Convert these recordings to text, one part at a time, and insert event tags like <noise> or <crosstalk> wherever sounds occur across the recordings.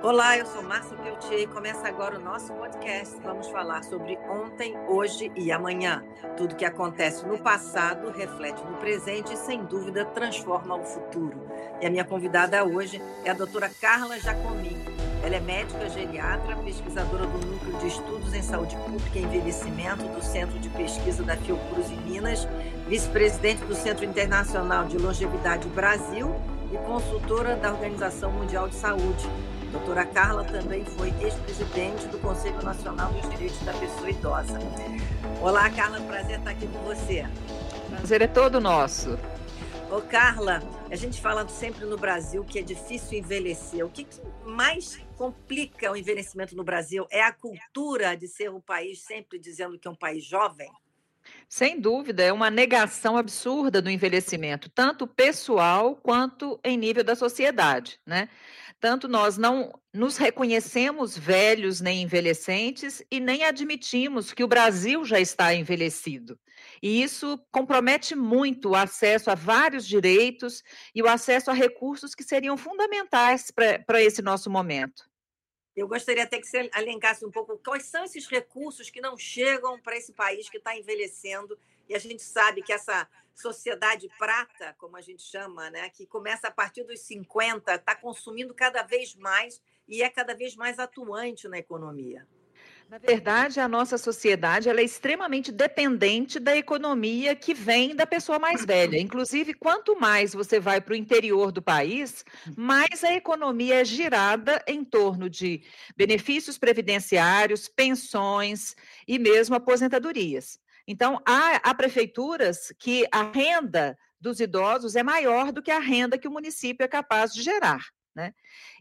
Olá, eu sou Márcia Peltier e começa agora o nosso podcast. Vamos falar sobre ontem, hoje e amanhã. Tudo que acontece no passado reflete no presente e, sem dúvida, transforma o futuro. E a minha convidada hoje é a doutora Carla Jacomin. Ela é médica geriatra, pesquisadora do Núcleo de Estudos em Saúde Pública e Envelhecimento do Centro de Pesquisa da Fiocruz em Minas, vice-presidente do Centro Internacional de Longevidade Brasil e consultora da Organização Mundial de Saúde. Doutora Carla também foi ex-presidente do Conselho Nacional dos Direitos da Pessoa Idosa. Olá, Carla, prazer estar aqui com você. Prazer é todo nosso. Ô, Carla, a gente fala sempre no Brasil que é difícil envelhecer. O que, que mais complica o envelhecimento no Brasil é a cultura de ser um país sempre dizendo que é um país jovem? Sem dúvida, é uma negação absurda do envelhecimento, tanto pessoal quanto em nível da sociedade, né? Tanto nós não nos reconhecemos velhos nem envelhecentes e nem admitimos que o Brasil já está envelhecido. E isso compromete muito o acesso a vários direitos e o acesso a recursos que seriam fundamentais para esse nosso momento. Eu gostaria até que você elencasse um pouco quais são esses recursos que não chegam para esse país que está envelhecendo e a gente sabe que essa sociedade prata, como a gente chama, né, que começa a partir dos 50, está consumindo cada vez mais e é cada vez mais atuante na economia. Na verdade, a nossa sociedade ela é extremamente dependente da economia que vem da pessoa mais velha. Inclusive, quanto mais você vai para o interior do país, mais a economia é girada em torno de benefícios previdenciários, pensões e mesmo aposentadorias. Então, há, há prefeituras que a renda dos idosos é maior do que a renda que o município é capaz de gerar. Né?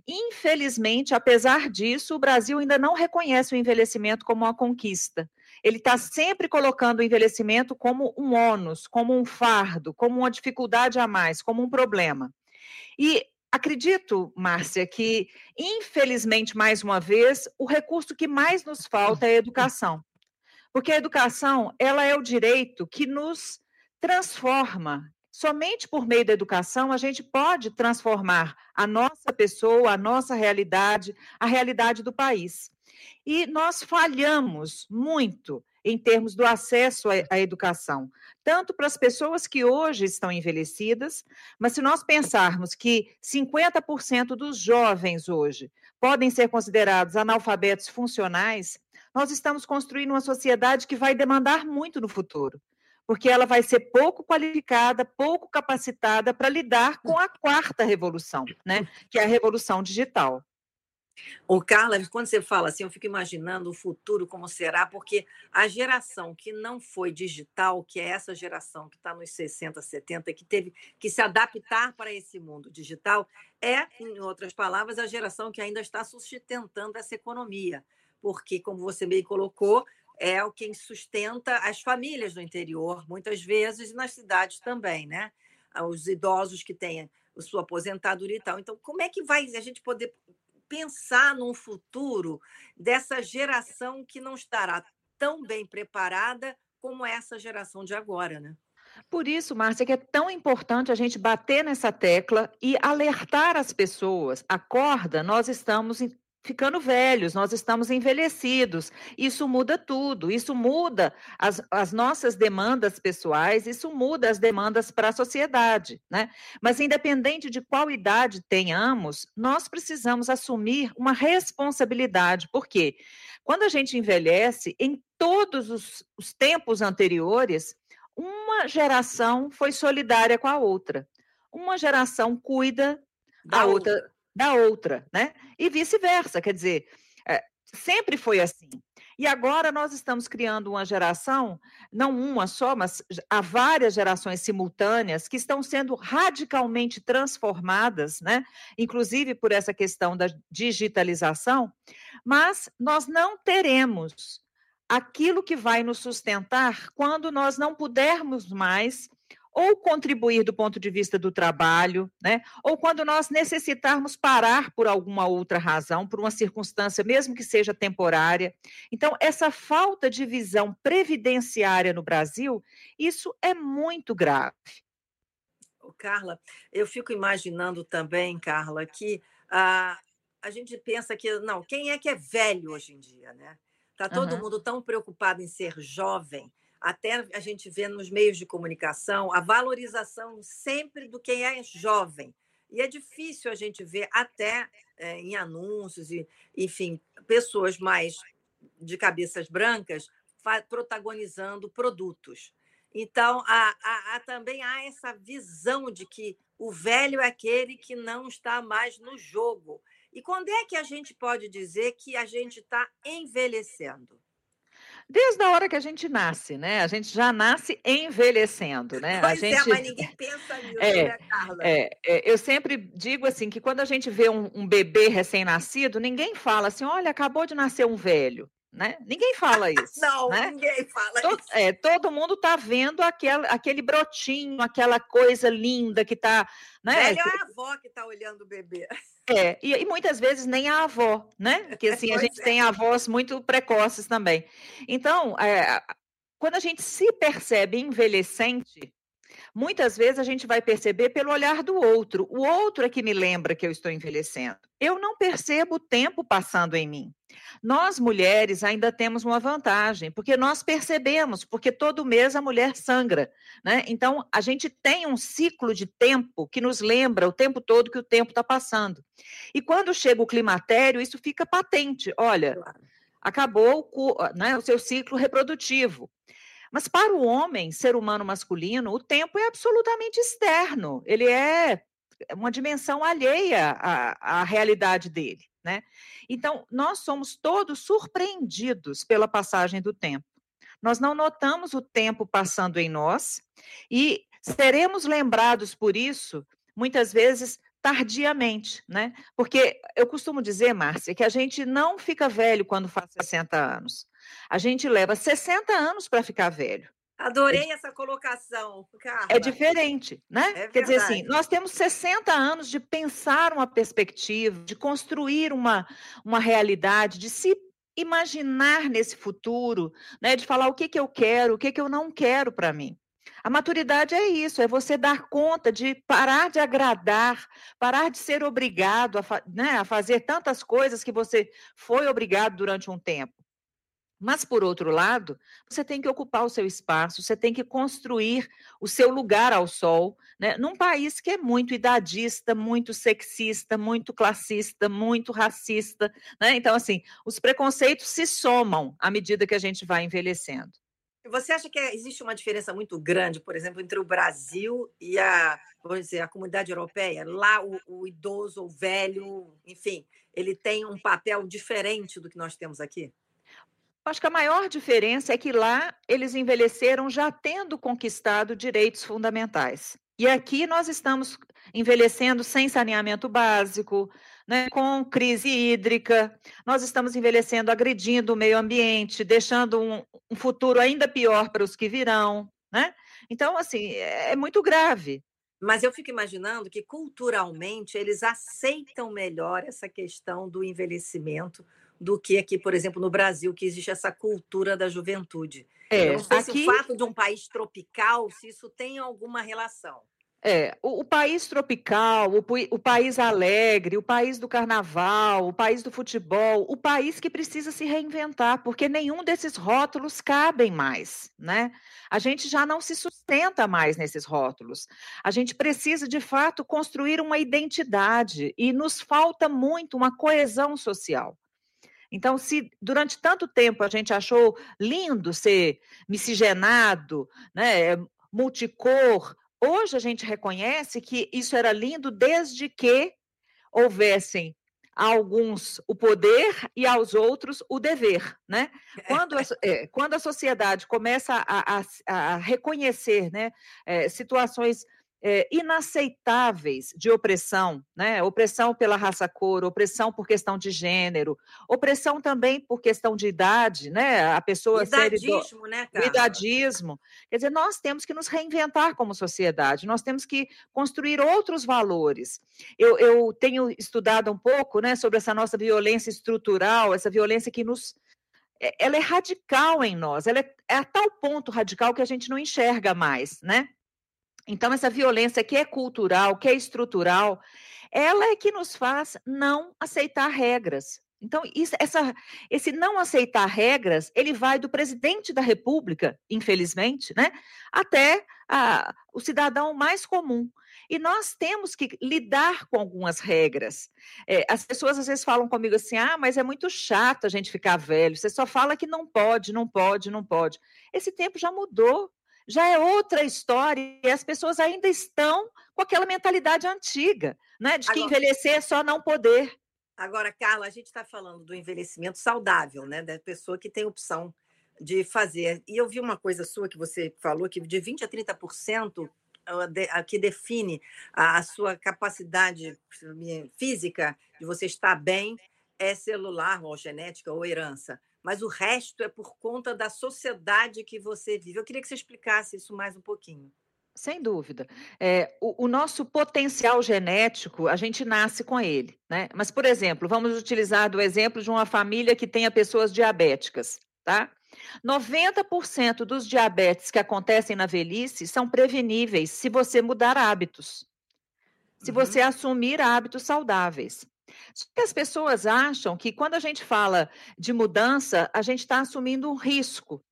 Infelizmente, apesar disso, o Brasil ainda não reconhece o envelhecimento como uma conquista. Ele está sempre colocando o envelhecimento como um ônus, como um fardo, como uma dificuldade a mais, como um problema. E acredito, Márcia, que, infelizmente, mais uma vez, o recurso que mais nos falta é a educação. Porque a educação, ela é o direito que nos transforma. Somente por meio da educação a gente pode transformar a nossa pessoa, a nossa realidade, a realidade do país. E nós falhamos muito em termos do acesso à educação, tanto para as pessoas que hoje estão envelhecidas, mas se nós pensarmos que 50% dos jovens hoje podem ser considerados analfabetos funcionais, nós estamos construindo uma sociedade que vai demandar muito no futuro, porque ela vai ser pouco qualificada, pouco capacitada para lidar com a quarta revolução, né, que é a revolução digital. O Carla, quando você fala assim, eu fico imaginando o futuro como será, porque a geração que não foi digital, que é essa geração que está nos 60, 70, que teve que se adaptar para esse mundo digital, é, em outras palavras, a geração que ainda está sustentando essa economia porque, como você bem colocou, é o quem sustenta as famílias no interior, muitas vezes, e nas cidades também, né? Os idosos que têm a sua aposentadoria e tal. Então, como é que vai a gente poder pensar num futuro dessa geração que não estará tão bem preparada como essa geração de agora, né? Por isso, Márcia, que é tão importante a gente bater nessa tecla e alertar as pessoas. Acorda, nós estamos ficando velhos, nós estamos envelhecidos. Isso muda tudo, isso muda as, as nossas demandas pessoais, isso muda as demandas para a sociedade, né? Mas independente de qual idade tenhamos, nós precisamos assumir uma responsabilidade, porque quando a gente envelhece, em todos os, os tempos anteriores, uma geração foi solidária com a outra. Uma geração cuida da outra, outra da outra, né? E vice-versa, quer dizer, é, sempre foi assim. E agora nós estamos criando uma geração, não uma só, mas há várias gerações simultâneas que estão sendo radicalmente transformadas, né? Inclusive por essa questão da digitalização, mas nós não teremos aquilo que vai nos sustentar quando nós não pudermos mais ou contribuir do ponto de vista do trabalho, né? ou quando nós necessitarmos parar por alguma outra razão, por uma circunstância, mesmo que seja temporária. Então, essa falta de visão previdenciária no Brasil, isso é muito grave. Carla, eu fico imaginando também, Carla, que ah, a gente pensa que não, quem é que é velho hoje em dia, né? Tá todo uhum. mundo tão preocupado em ser jovem, até a gente vê nos meios de comunicação a valorização sempre do quem é jovem. E é difícil a gente ver até é, em anúncios e, enfim, pessoas mais de cabeças brancas protagonizando produtos. Então, há, há, há, também há essa visão de que o velho é aquele que não está mais no jogo. E quando é que a gente pode dizer que a gente está envelhecendo? Desde a hora que a gente nasce, né? A gente já nasce envelhecendo, né? Pois a é, gente... é, mas ninguém pensa nisso, é, né, Carla? É, é, eu sempre digo assim que quando a gente vê um, um bebê recém-nascido, ninguém fala assim, olha, acabou de nascer um velho. Né? Ninguém fala isso. Não, né? ninguém fala todo, isso. É, todo mundo está vendo aquele, aquele brotinho, aquela coisa linda que está. Né? Velho é a avó que está olhando o bebê. É, e, e, muitas vezes nem a avó, né? <laughs> Porque assim, a gente é. tem avós muito precoces também. Então, é, quando a gente se percebe envelhecente, muitas vezes a gente vai perceber pelo olhar do outro. O outro é que me lembra que eu estou envelhecendo. Eu não percebo o tempo passando em mim. Nós mulheres ainda temos uma vantagem, porque nós percebemos, porque todo mês a mulher sangra, né? Então a gente tem um ciclo de tempo que nos lembra o tempo todo que o tempo está passando. E quando chega o climatério, isso fica patente. Olha, acabou o, né, o seu ciclo reprodutivo. Mas para o homem, ser humano masculino, o tempo é absolutamente externo. Ele é uma dimensão alheia à, à realidade dele, né? Então, nós somos todos surpreendidos pela passagem do tempo. Nós não notamos o tempo passando em nós e seremos lembrados por isso, muitas vezes, tardiamente, né? Porque eu costumo dizer, Márcia, que a gente não fica velho quando faz 60 anos. A gente leva 60 anos para ficar velho. Adorei essa colocação, Carla. É diferente, né? É Quer dizer assim, nós temos 60 anos de pensar uma perspectiva, de construir uma, uma realidade, de se imaginar nesse futuro, né? De falar o que, que eu quero, o que, que eu não quero para mim. A maturidade é isso, é você dar conta de parar de agradar, parar de ser obrigado a, né, a fazer tantas coisas que você foi obrigado durante um tempo. Mas, por outro lado, você tem que ocupar o seu espaço, você tem que construir o seu lugar ao sol, né? num país que é muito idadista, muito sexista, muito classista, muito racista. Né? Então, assim, os preconceitos se somam à medida que a gente vai envelhecendo. Você acha que existe uma diferença muito grande, por exemplo, entre o Brasil e a, vamos dizer, a comunidade europeia? Lá, o, o idoso, o velho, enfim, ele tem um papel diferente do que nós temos aqui? Acho que a maior diferença é que lá eles envelheceram já tendo conquistado direitos fundamentais. E aqui nós estamos envelhecendo sem saneamento básico, né, com crise hídrica, nós estamos envelhecendo agredindo o meio ambiente, deixando um, um futuro ainda pior para os que virão. Né? Então, assim, é, é muito grave. Mas eu fico imaginando que culturalmente eles aceitam melhor essa questão do envelhecimento do que aqui, por exemplo, no Brasil, que existe essa cultura da juventude. É, eu não sei aqui... se o fato de um país tropical, se isso tem alguma relação. É, o, o país tropical, o, o, país alegre, o país do carnaval, o país do futebol, o país que precisa se reinventar, porque nenhum desses rótulos cabem mais, né? A gente já não se sustenta mais nesses rótulos. A gente precisa, de fato, construir uma identidade e nos falta muito uma coesão social. Então, se durante tanto tempo a gente achou lindo ser miscigenado, né, multicor, hoje a gente reconhece que isso era lindo desde que houvessem a alguns o poder e aos outros o dever, né? Quando a, <laughs> é, quando a sociedade começa a, a, a reconhecer né, é, situações é, inaceitáveis de opressão, né? Opressão pela raça cor, opressão por questão de gênero, opressão também por questão de idade, né? A pessoa idadismo, ser ido... né, cara? idadismo. Quer dizer, nós temos que nos reinventar como sociedade, nós temos que construir outros valores. Eu, eu tenho estudado um pouco, né, sobre essa nossa violência estrutural, essa violência que nos é, ela é radical em nós, ela é, é a tal ponto radical que a gente não enxerga mais, né? Então, essa violência que é cultural, que é estrutural, ela é que nos faz não aceitar regras. Então, isso, essa, esse não aceitar regras, ele vai do presidente da República, infelizmente, né, até a, o cidadão mais comum. E nós temos que lidar com algumas regras. É, as pessoas às vezes falam comigo assim: ah, mas é muito chato a gente ficar velho, você só fala que não pode, não pode, não pode. Esse tempo já mudou, já é outra história, e as pessoas ainda estão com aquela mentalidade antiga, né, de que Agora... envelhecer é só não poder. Agora, Carla, a gente está falando do envelhecimento saudável, né? Da pessoa que tem opção de fazer. E eu vi uma coisa sua que você falou que de 20 a 30% que define a sua capacidade física de você estar bem é celular ou genética ou herança, mas o resto é por conta da sociedade que você vive. Eu queria que você explicasse isso mais um pouquinho. Sem dúvida. É, o, o, nosso potencial genético, a gente nasce com ele, né? Mas, por exemplo, vamos utilizar o exemplo de uma família que tenha pessoas diabéticas, tá? 90% dos diabetes que acontecem na velhice são preveníveis se você mudar hábitos, se uhum. você assumir hábitos saudáveis. Só que as pessoas acham que quando a gente fala de mudança, a gente está assumindo um risco.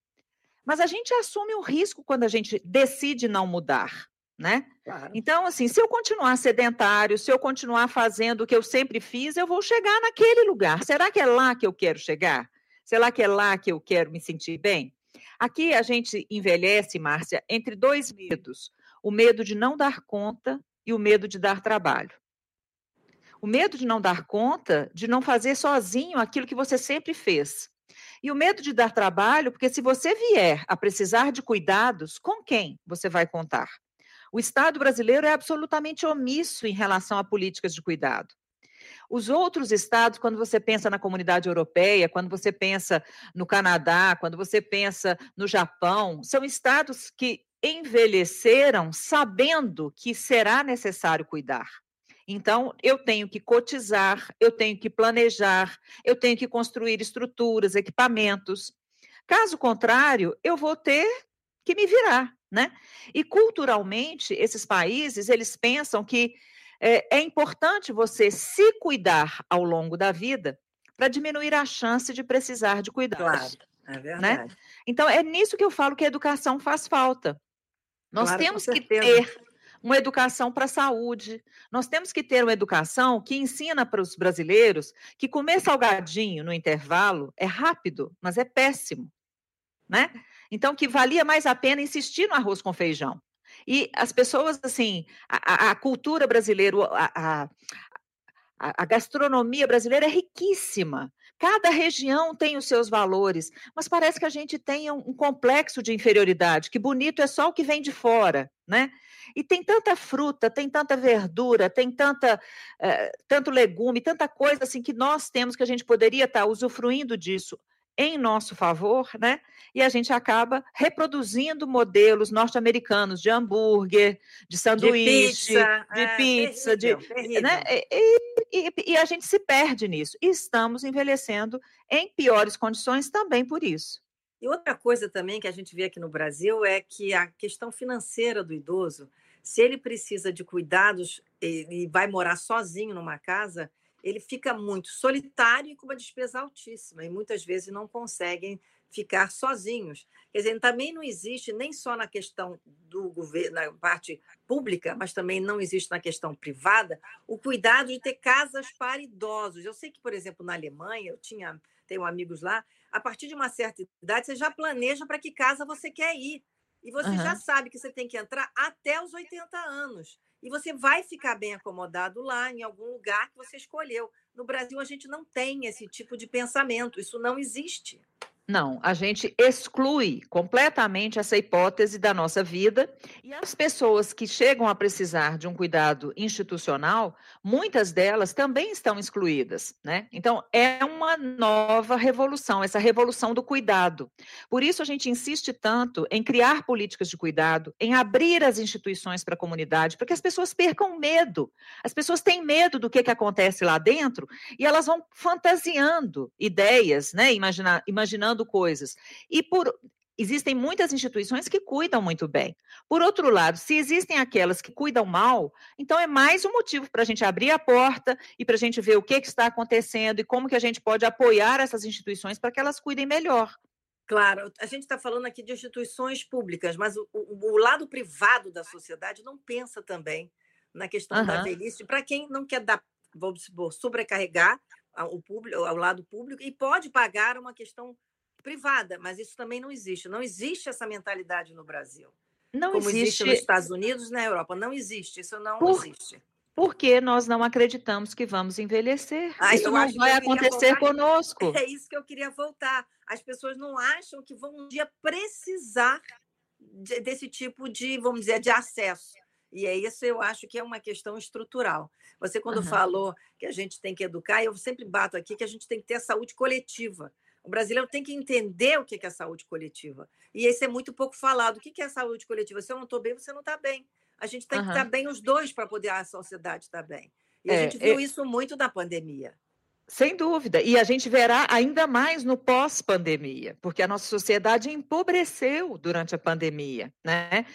Mas a gente assume o risco quando a gente decide não mudar, né? Claro. Então, assim, se eu continuar sedentário, se eu continuar fazendo o que eu sempre fiz, eu vou chegar naquele lugar. Será que é lá que eu quero chegar? Será que é lá que eu quero me sentir bem? Aqui a gente envelhece, Márcia, entre dois medos: o medo de não dar conta e o medo de dar trabalho. O medo de não dar conta, de não fazer sozinho aquilo que você sempre fez. E o medo de dar trabalho, porque se você vier a precisar de cuidados, com quem você vai contar? O Estado brasileiro é absolutamente omisso em relação a políticas de cuidado. Os outros estados, quando você pensa na comunidade europeia, quando você pensa no Canadá, quando você pensa no Japão, são estados que envelheceram sabendo que será necessário cuidar. Então, eu tenho que cotizar, eu tenho que planejar, eu tenho que construir estruturas, equipamentos. Caso contrário, eu vou ter que me virar, né? E culturalmente, esses países, eles pensam que é, é importante você se cuidar ao longo da vida para diminuir a chance de precisar de cuidados. Claro, é né? verdade. Né? Então, é nisso que eu falo que a educação faz falta. Nós claro, temos que ter uma educação para a saúde. Nós temos que ter uma educação que ensina para os brasileiros que comer salgadinho no intervalo é rápido, mas é péssimo, né? Então, que valia mais a pena insistir no arroz com feijão. E as pessoas, assim, a, a cultura brasileira, a, a, a gastronomia brasileira é riquíssima. Cada região tem os seus valores, mas parece que a gente tem um, complexo de inferioridade, que bonito é só o que vem de fora, né? E tem tanta fruta, tem tanta verdura, tem tanta, eh, tanto legume, tanta coisa assim que nós temos que a gente poderia estar usufruindo disso em nosso favor, né? E a gente acaba reproduzindo modelos norte-americanos de hambúrguer, de sanduíche, de pizza, de, é, pizza, terrível, de terrível. Né? E, e, e, a gente se perde nisso. E estamos envelhecendo em piores condições também por isso. E outra coisa também que a gente vê aqui no Brasil é que a questão financeira do idoso, se ele precisa de cuidados e vai morar sozinho numa casa, ele fica muito solitário e com uma despesa altíssima, e muitas vezes não conseguem ficar sozinhos. Quer dizer, também não existe, nem só na questão do governo, na parte pública, mas também não existe na questão privada, o cuidado de ter casas para idosos. Eu sei que, por exemplo, na Alemanha, eu tinha, tenho amigos lá, a partir de uma certa idade, você já planeja para que casa você quer ir. E você uhum. já sabe que você tem que entrar até os 80 anos e você vai ficar bem acomodado lá, em algum lugar que você escolheu. No Brasil, a gente não tem esse tipo de pensamento, isso não existe. Não, a gente exclui completamente essa hipótese da nossa vida e as pessoas que chegam a precisar de um cuidado institucional, muitas delas também estão excluídas, né? Então, é uma nova revolução, essa revolução do cuidado. Por isso, a gente insiste tanto em criar políticas de cuidado, em abrir as instituições para a comunidade, para que as pessoas percam medo. As pessoas têm medo do que, que acontece lá dentro e elas vão fantasiando ideias, né? Imagina, imaginando coisas. E por existem muitas instituições que cuidam muito bem. Por outro lado, se existem aquelas que cuidam mal, então é mais um motivo para a gente abrir a porta e para a gente ver o que, que está acontecendo e como que a gente pode apoiar essas instituições para que elas cuidem melhor. Claro, a gente está falando aqui de instituições públicas, mas o, o, lado privado da sociedade não pensa também na questão uhum. da velhice, para quem não quer dar, vamos supor, sobrecarregar o público, ao lado público e pode pagar uma questão privada, mas isso também não existe. Não existe essa mentalidade no Brasil. Não como existe. existe nos Estados Unidos, na Europa. Não existe. Isso não Por... existe. Porque nós não acreditamos que vamos envelhecer. Ah, isso não vai acontecer conosco. É isso que eu queria voltar. As pessoas não acham que vão um dia precisar de, desse tipo de, vamos dizer, de acesso. E é isso eu acho que é uma questão estrutural. Você, quando uhum. falou que a gente tem que educar, eu sempre bato aqui que a gente tem que ter a saúde coletiva. O brasileiro tem que entender o que é saúde coletiva. E esse é muito pouco falado. O que é saúde coletiva? Se eu não estou bem, você não está bem. A gente tem uhum. que estar bem os dois para poder a sociedade estar bem. E é, a gente viu isso muito na pandemia. Sem dúvida. E a gente verá ainda mais no pós-pandemia, porque a nossa sociedade empobreceu durante a pandemia, né?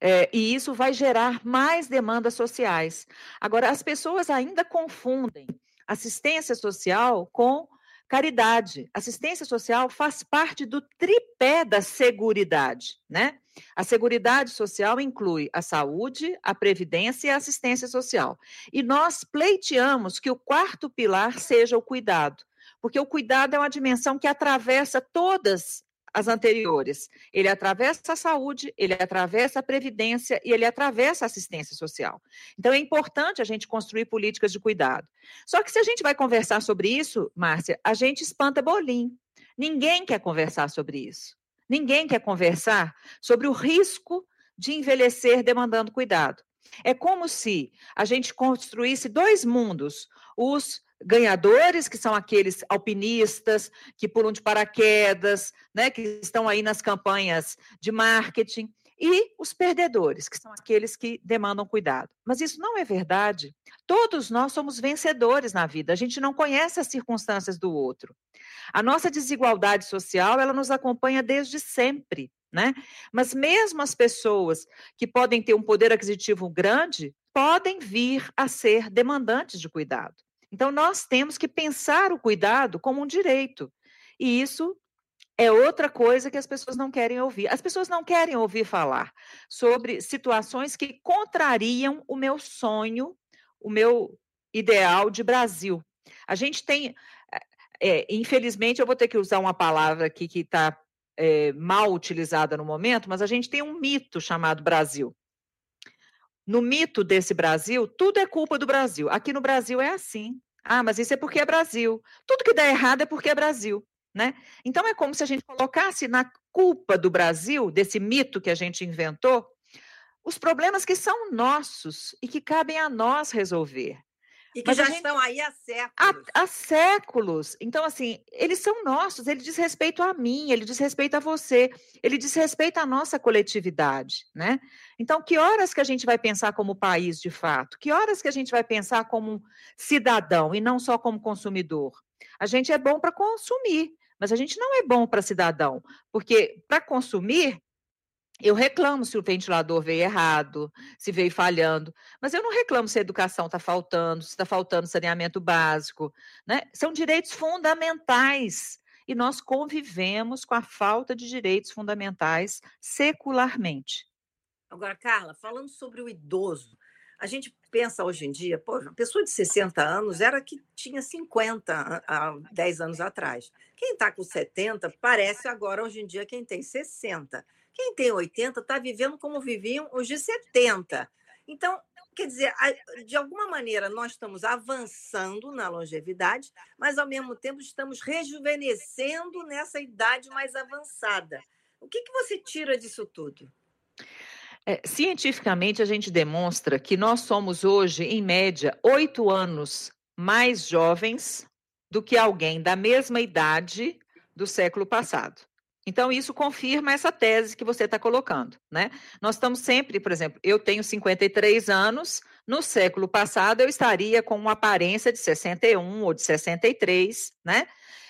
É, e isso vai gerar mais demandas sociais. Agora, as pessoas ainda confundem assistência social com Caridade, assistência social faz parte do tripé da seguridade, né? A seguridade social inclui a saúde, a previdência e a assistência social. E nós pleiteamos que o quarto pilar seja o cuidado, porque o cuidado é uma dimensão que atravessa todas as anteriores. Ele atravessa a saúde, ele atravessa a previdência e ele atravessa a assistência social. Então é importante a gente construir políticas de cuidado. Só que se a gente vai conversar sobre isso, Márcia, a gente espanta bolim. Ninguém quer conversar sobre isso. Ninguém quer conversar sobre o risco de envelhecer demandando cuidado. É como se a gente construísse dois mundos: os ganhadores, que são aqueles alpinistas que pulam de paraquedas, né, que estão aí nas campanhas de marketing, e os perdedores, que são aqueles que demandam cuidado. Mas isso não é verdade. Todos nós somos vencedores na vida, a gente não conhece as circunstâncias do outro. A nossa desigualdade social, ela nos acompanha desde sempre, né? Mas mesmo as pessoas que podem ter um poder aquisitivo grande, podem vir a ser demandantes de cuidado. Então, nós temos que pensar o cuidado como um direito. E isso é outra coisa que as pessoas não querem ouvir. As pessoas não querem ouvir falar sobre situações que contrariam o meu sonho, o meu ideal de Brasil. A gente tem, é, infelizmente, eu vou ter que usar uma palavra aqui que está é, mal utilizada no momento, mas a gente tem um mito chamado Brasil no mito desse Brasil, tudo é culpa do Brasil. Aqui no Brasil é assim. Ah, mas isso é porque é Brasil. Tudo que dá errado é porque é Brasil, né? Então é como se a gente colocasse na culpa do Brasil, desse mito que a gente inventou, os problemas que são nossos e que cabem a nós resolver. E que Mas já gente... estão aí há séculos. Há, há, séculos. Então, assim, eles são nossos, ele diz respeito a mim, ele diz respeito a você, ele diz respeito à nossa coletividade, né? Então, que horas que a gente vai pensar como país de fato? Que horas que a gente vai pensar como cidadão e não só como consumidor? A gente é bom para consumir, mas a gente não é bom para cidadão, porque para consumir eu reclamo se o ventilador veio errado, se veio falhando, mas eu não reclamo se a educação está faltando, se está faltando saneamento básico. Né? São direitos fundamentais e nós convivemos com a falta de direitos fundamentais secularmente. Agora, Carla, falando sobre o idoso, a gente pensa hoje em dia, pô, uma pessoa de 60 anos era que tinha 50 há 10 anos atrás. Quem está com 70 parece agora, hoje em dia, quem tem 60. Quem tem 80 está vivendo como viviam os de 70. Então, quer dizer, de alguma maneira nós estamos avançando na longevidade, mas ao mesmo tempo estamos rejuvenescendo nessa idade mais avançada. O que, que você tira disso tudo? É, cientificamente, a gente demonstra que nós somos hoje, em média, oito anos mais jovens do que alguém da mesma idade do século passado. Então, isso confirma essa tese que você está colocando, né? Nós estamos sempre, por exemplo, eu tenho 53 anos, no século passado eu estaria com uma aparência de 61 ou de 63, né?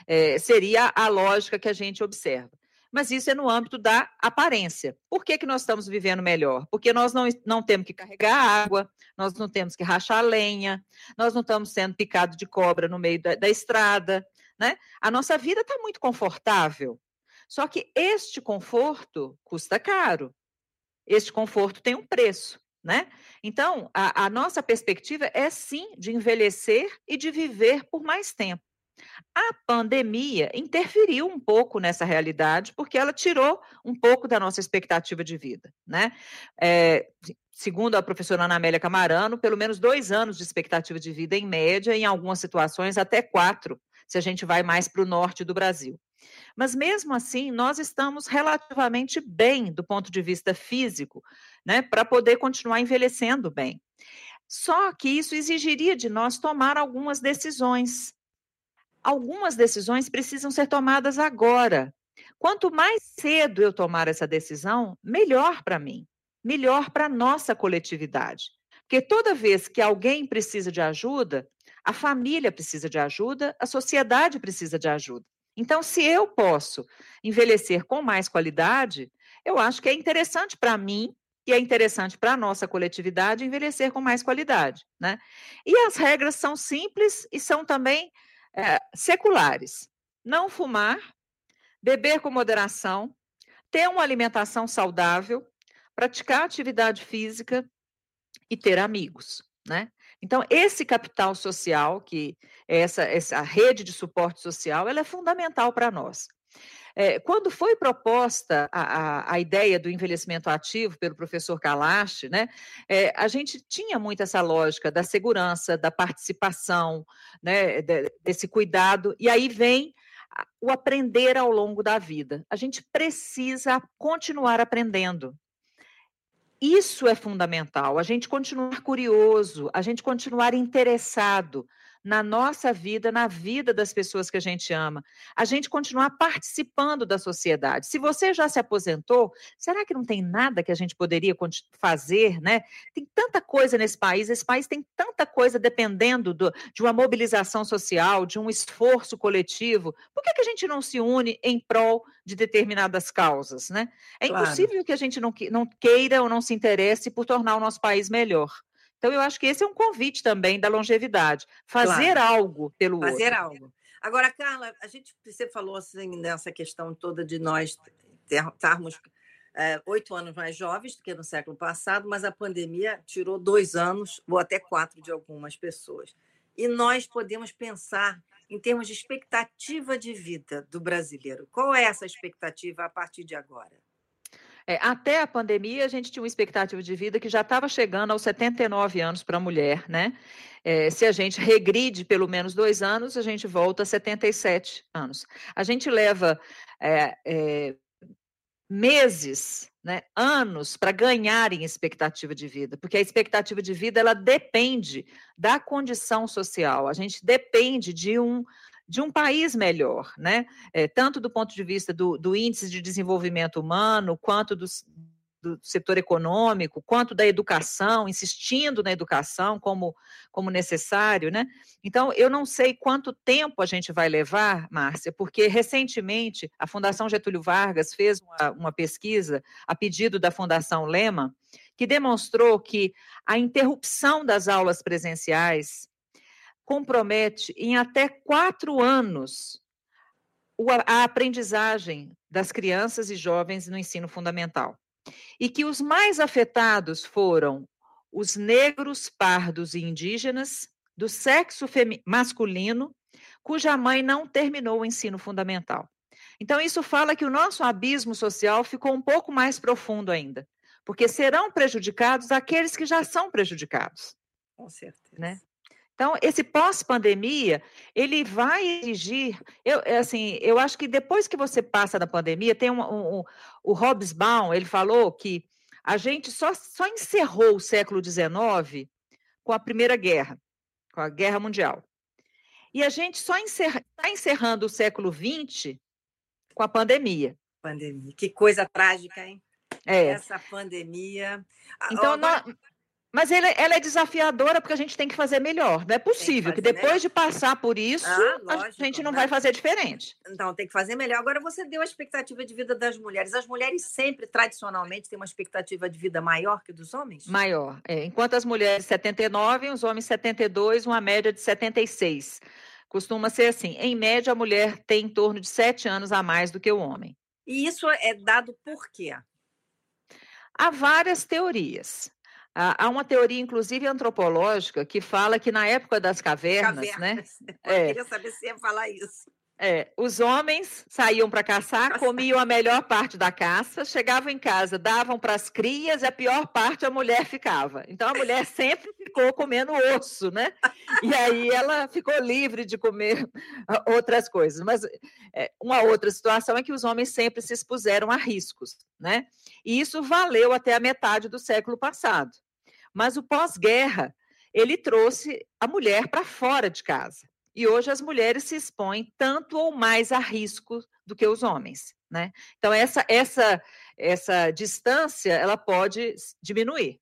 É, seria a lógica que a gente observa. mas isso é no âmbito da aparência. Por que, que nós estamos vivendo melhor? Porque nós não, não temos que carregar água, nós não temos que rachar lenha, nós não estamos sendo picados de cobra no meio da, da estrada, né? A nossa vida está muito confortável. Só que este conforto custa caro. Este conforto tem um preço, né? Então, a, a nossa perspectiva é sim de envelhecer e de viver por mais tempo. A pandemia interferiu um pouco nessa realidade, porque ela tirou um pouco da nossa expectativa de vida, né? É, segundo a professora Ana Amélia Camarano, pelo menos dois anos de expectativa de vida em média, em algumas situações até quatro, se a gente vai mais para o norte do Brasil. Mas mesmo assim, nós estamos relativamente bem do ponto de vista físico, né, para poder continuar envelhecendo bem. Só que isso exigiria de nós tomar algumas decisões algumas decisões precisam ser tomadas agora. Quanto mais cedo eu tomar essa decisão, melhor para mim, melhor para a nossa coletividade. Porque toda vez que alguém precisa de ajuda, a família precisa de ajuda, a sociedade precisa de ajuda. Então, se eu posso envelhecer com mais qualidade, eu acho que é interessante para mim e é interessante para a nossa coletividade envelhecer com mais qualidade, né? E as regras são simples e são também é, seculares. Não fumar, beber com moderação, ter uma alimentação saudável, praticar atividade física e ter amigos, né? Então, esse capital social, que é essa, essa rede de suporte social, ela é fundamental para nós. É, quando foi proposta a, a, a, ideia do envelhecimento ativo pelo professor Kalash, né, é, a gente tinha muito essa lógica da segurança, da participação, né, de, desse cuidado, e aí vem o aprender ao longo da vida. A gente precisa continuar aprendendo. Isso é fundamental, a gente continuar curioso, a gente continuar interessado, na nossa vida, na vida das pessoas que a gente ama. A gente continuar participando da sociedade. Se você já se aposentou, será que não tem nada que a gente poderia fazer, né? Tem tanta coisa nesse país, esse país tem tanta coisa dependendo do, de uma mobilização social, de um esforço coletivo. Por que, que a gente não se une em prol de determinadas causas, né? É claro. impossível que a gente não, não queira ou não se interesse por tornar o nosso país melhor. Então, eu acho que esse é um convite também da longevidade, fazer claro. algo pelo fazer outro. Fazer algo. Agora, Carla, a gente você falou assim nessa questão toda de nós estarmos é, oito anos mais jovens do que no século passado, mas a pandemia tirou dois anos ou até quatro de algumas pessoas. E nós podemos pensar em termos de expectativa de vida do brasileiro. Qual é essa expectativa a partir de agora? É, até a pandemia, a gente tinha uma expectativa de vida que já estava chegando aos 79 anos para a mulher, né? É, se a gente regride pelo menos dois anos, a gente volta a 77 anos. A gente leva é, é, meses, né, anos para ganhar em expectativa de vida, porque a expectativa de vida ela depende da condição social. A gente depende de um de um país melhor, né? É, tanto do ponto de vista do, do índice de desenvolvimento humano, quanto do, setor econômico, quanto da educação, insistindo na educação como, como necessário, né? Então, eu não sei quanto tempo a gente vai levar, Márcia, porque recentemente a Fundação Getúlio Vargas fez uma, uma pesquisa a pedido da Fundação Lema, que demonstrou que a interrupção das aulas presenciais compromete em até quatro anos a aprendizagem das crianças e jovens no ensino fundamental. E que os mais afetados foram os negros, pardos e indígenas do sexo masculino, cuja mãe não terminou o ensino fundamental. Então, isso fala que o nosso abismo social ficou um pouco mais profundo ainda, porque serão prejudicados aqueles que já são prejudicados. Com certeza. Né? Então, esse pós-pandemia, ele vai exigir, eu, é assim, eu acho que depois que você passa da pandemia, tem um, um, um, o Hobsbawm, ele falou que a gente só, só encerrou o século XIX com a Primeira Guerra, com a Guerra Mundial. E a gente só está encerra, tá encerrando o século XX com a pandemia. Pandemia. Que coisa trágica, hein? É. Essa pandemia. Então, Agora... nós Mas ele, ela é desafiadora porque a gente tem que fazer melhor. Não é possível que, que depois melhor. de passar por isso, ah, lógico, a gente não né? vai fazer diferente. Então, tem que fazer melhor. Agora, você deu a expectativa de vida das mulheres. As mulheres sempre, tradicionalmente, têm uma expectativa de vida maior que dos homens? Maior. É. Enquanto as mulheres 79, os homens 72, uma média de 76. Costuma ser assim. Em média, a mulher tem em torno de sete anos a mais do que o homem. E isso é dado por quê? Há várias teorias. Há uma teoria, inclusive antropológica, que fala que na época das cavernas, cavernas. né? <laughs> Eu é, queria saber se ia falar isso. É, os homens saíam para caçar, comiam a melhor parte da caça, chegavam em casa, davam para as crias e a pior parte a mulher ficava. Então a mulher <laughs> sempre ficou comendo osso, né? E aí ela ficou livre de comer <laughs> outras coisas. Mas é, uma outra situação é que os homens sempre se expuseram a riscos, né? E isso valeu até a metade do século passado. Mas o pós-guerra ele trouxe a mulher para fora de casa. E hoje as mulheres se expõem tanto ou mais a risco do que os homens, né? Então essa essa essa distância ela pode diminuir.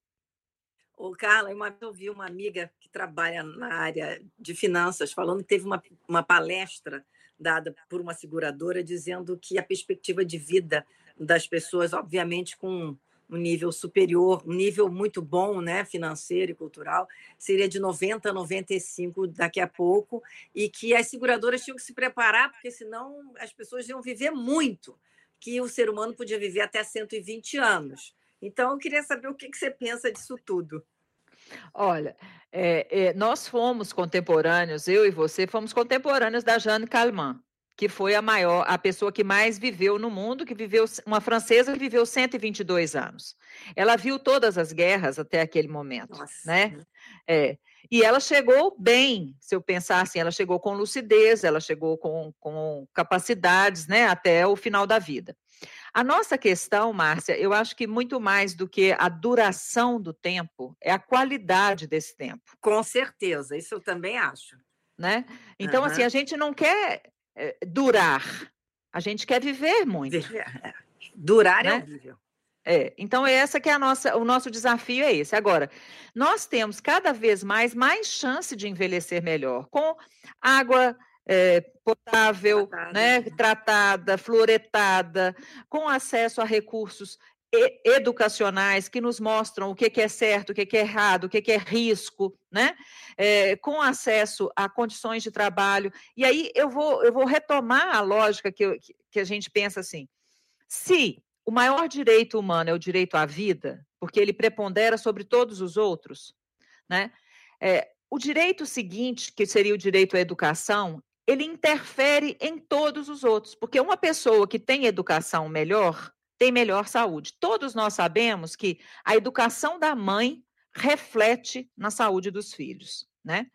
O Carla, eu ouvi uma amiga que trabalha na área de finanças falando que teve uma, uma palestra dada por uma seguradora dizendo que a perspectiva de vida das pessoas, obviamente com um nível superior, um nível muito bom, né, financeiro e cultural, seria de 90 a 95 daqui a pouco, e que as seguradoras tinham que se preparar, porque senão as pessoas iam viver muito, que o ser humano podia viver até 120 anos. Então, eu queria saber o que, que você pensa disso tudo. Olha, é, é, nós fomos contemporâneos, eu e você fomos contemporâneos da Jeanne Calment que foi a maior, a pessoa que mais viveu no mundo, que viveu uma francesa que viveu 122 anos. Ela viu todas as guerras até aquele momento, Nossa. né? É. E ela chegou bem, se eu pensar assim, ela chegou com lucidez, ela chegou com, com capacidades, né, até o final da vida. A nossa questão, Márcia, eu acho que muito mais do que a duração do tempo, é a qualidade desse tempo. Com certeza, isso eu também acho. Né? Então, uhum. assim, a gente não quer é, durar. A gente quer viver muito. É. Durar é né? é horrível. É, então essa que é a nossa, o nosso desafio é esse. Agora, nós temos cada vez mais mais chance de envelhecer melhor com água é, potável, tratada. né, tratada, fluoretada, com acesso a recursos educacionais que nos mostram o que, é certo, o que, é errado, o que, é risco, né? É, com acesso a condições de trabalho. E aí eu vou, eu vou retomar a lógica que, que a gente pensa assim: se o maior direito humano é o direito à vida, porque ele prepondera sobre todos os outros, né? É, o direito seguinte, que seria o direito à educação, ele interfere em todos os outros, porque uma pessoa que tem educação melhor, tem melhor saúde. Todos nós sabemos que a educação da mãe reflete na saúde dos filhos, né?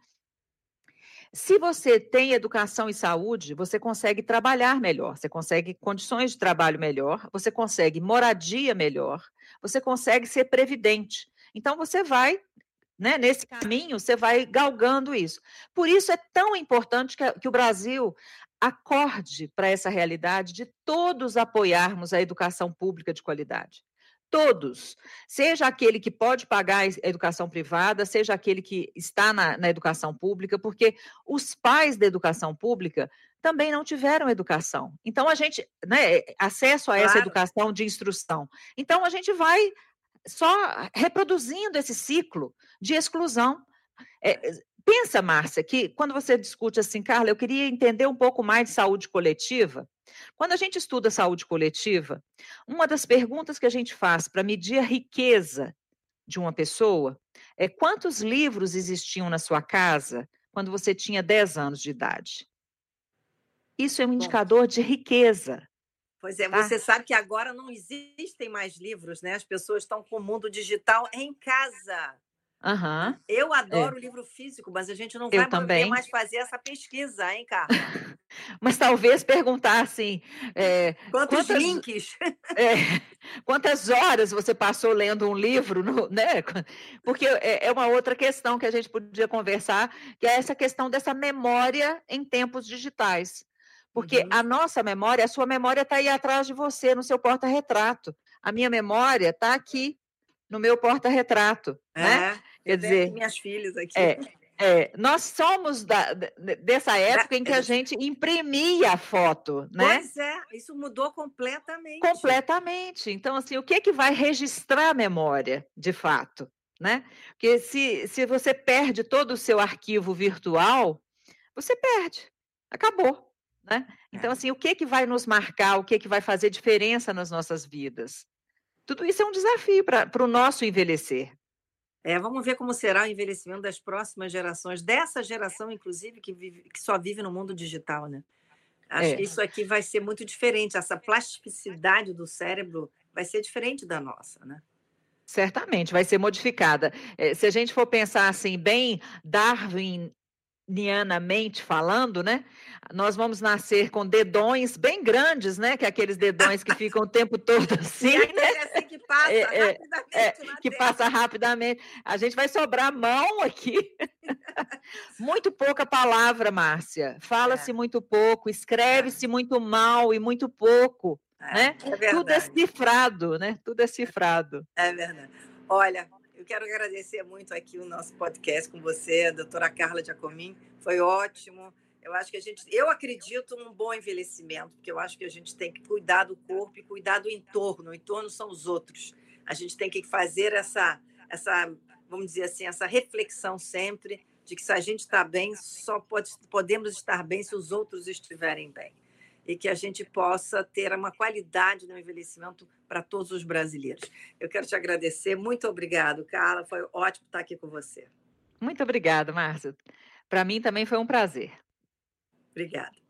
Se você tem educação e saúde, você consegue trabalhar melhor, você consegue condições de trabalho melhor, você consegue moradia melhor, você consegue ser previdente. Então você vai, né, nesse caminho, você vai galgando isso. Por isso é tão importante que, que o Brasil acorde para essa realidade de todos apoiarmos a educação pública de qualidade. Todos, seja aquele que pode pagar a educação privada, seja aquele que está na, na educação pública, porque os pais da educação pública também não tiveram educação. Então, a gente, né, acesso a claro. essa educação de instrução. Então, a gente vai só reproduzindo esse ciclo de exclusão. É, Pensa, Márcia, que quando você discute assim, Carla, eu queria entender um pouco mais de saúde coletiva. Quando a gente estuda saúde coletiva, uma das perguntas que a gente faz para medir a riqueza de uma pessoa é quantos livros existiam na sua casa quando você tinha 10 anos de idade. Isso é um indicador de riqueza. Pois é, tá? você sabe que agora não existem mais livros, né? As pessoas estão com o mundo digital em casa. Uhum. Eu adoro é. livro físico, mas a gente não vai poder mais fazer essa pesquisa, hein, Carla? <laughs> mas talvez perguntar assim: é, quantos quantas, links? <laughs> É, quantas horas você passou lendo um livro, no, né? <laughs> Porque é, é, uma outra questão que a gente podia conversar, que é essa questão dessa memória em tempos digitais. Porque uhum. a nossa memória, a sua memória está aí atrás de você, no seu porta-retrato. A minha memória está aqui no meu porta-retrato, é. né? Quer dizer, minhas filhas aqui. É, é, nós somos da, dessa época em que a gente imprimia a foto, né? Pois é, isso mudou completamente. Completamente. Então, assim, o que é que vai registrar a memória, de fato? Né? Porque se, se você perde todo o seu arquivo virtual, você perde, acabou. Né? Então, é. assim, o que, é que vai nos marcar, o que, é que vai fazer diferença nas nossas vidas? Tudo isso é um desafio para o nosso envelhecer. É, vamos ver como será o envelhecimento das próximas gerações, dessa geração, inclusive, que, vive, que só vive no mundo digital, né? Acho é. que isso aqui vai ser muito diferente, essa plasticidade do cérebro vai ser diferente da nossa, né? Certamente, vai ser modificada. É, se a gente for pensar assim, bem Darwin nianamente falando, né? Nós vamos nascer com dedões bem grandes, né? Que é aqueles dedões que ficam o tempo todo <laughs> assim, e né? assim que passa é, é rapidamente. É, que passa rapidamente. A gente vai sobrar mão aqui. <laughs> muito pouca palavra, Márcia. Fala-se é. muito pouco, escreve-se é. muito mal e muito pouco. É, né? Tudo é cifrado, né? Tudo é cifrado. É verdade. Olha, quero agradecer muito aqui o nosso podcast com você, a doutora Carla Giacomin. Foi ótimo. Eu acho que a gente, eu acredito num bom envelhecimento, porque eu acho que a gente tem que cuidar do corpo e cuidar do entorno. O entorno são os outros. A gente tem que fazer essa, essa, vamos dizer assim, essa reflexão sempre de que se a gente está bem, só pode, podemos estar bem se os outros estiverem bem e que a gente possa ter uma qualidade no envelhecimento para todos os brasileiros. Eu quero te agradecer. Muito obrigado, Carla. Foi ótimo estar aqui com você. Muito obrigada, Márcia. Para mim também foi um prazer. Obrigada.